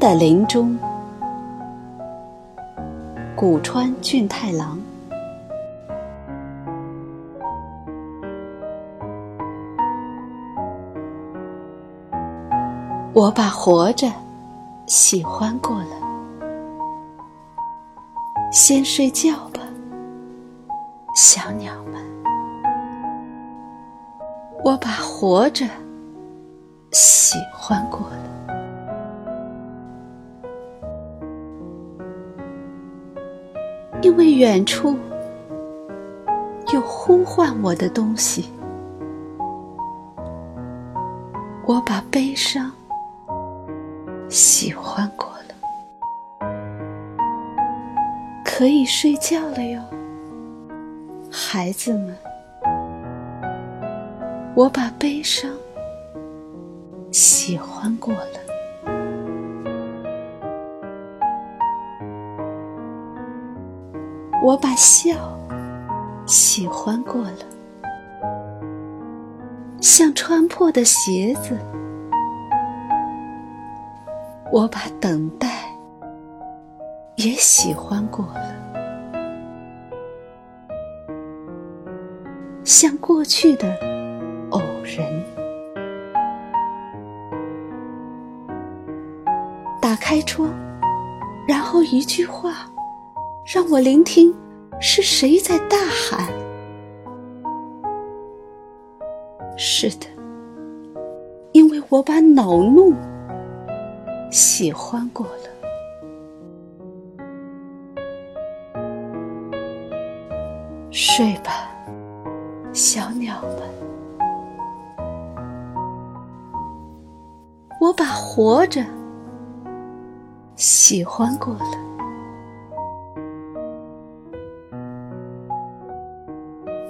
的林中，古川俊太郎。我把活着喜欢过了，先睡觉吧，小鸟们。我把活着喜欢过了。因为远处有呼唤我的东西，我把悲伤喜欢过了，可以睡觉了哟，孩子们，我把悲伤喜欢过了。我把笑喜欢过了，像穿破的鞋子；我把等待也喜欢过了，像过去的偶然。打开窗，然后一句话。让我聆听，是谁在大喊？是的，因为我把恼怒喜欢过了。睡吧，小鸟们，我把活着喜欢过了。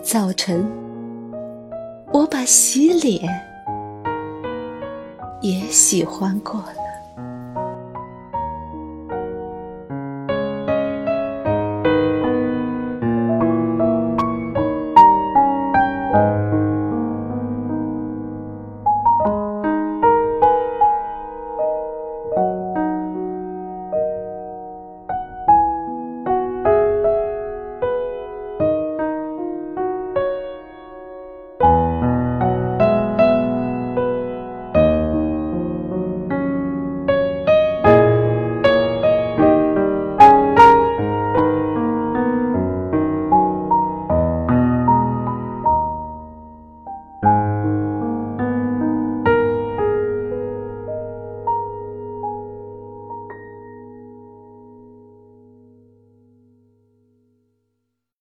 早晨，我把洗脸也喜欢过了。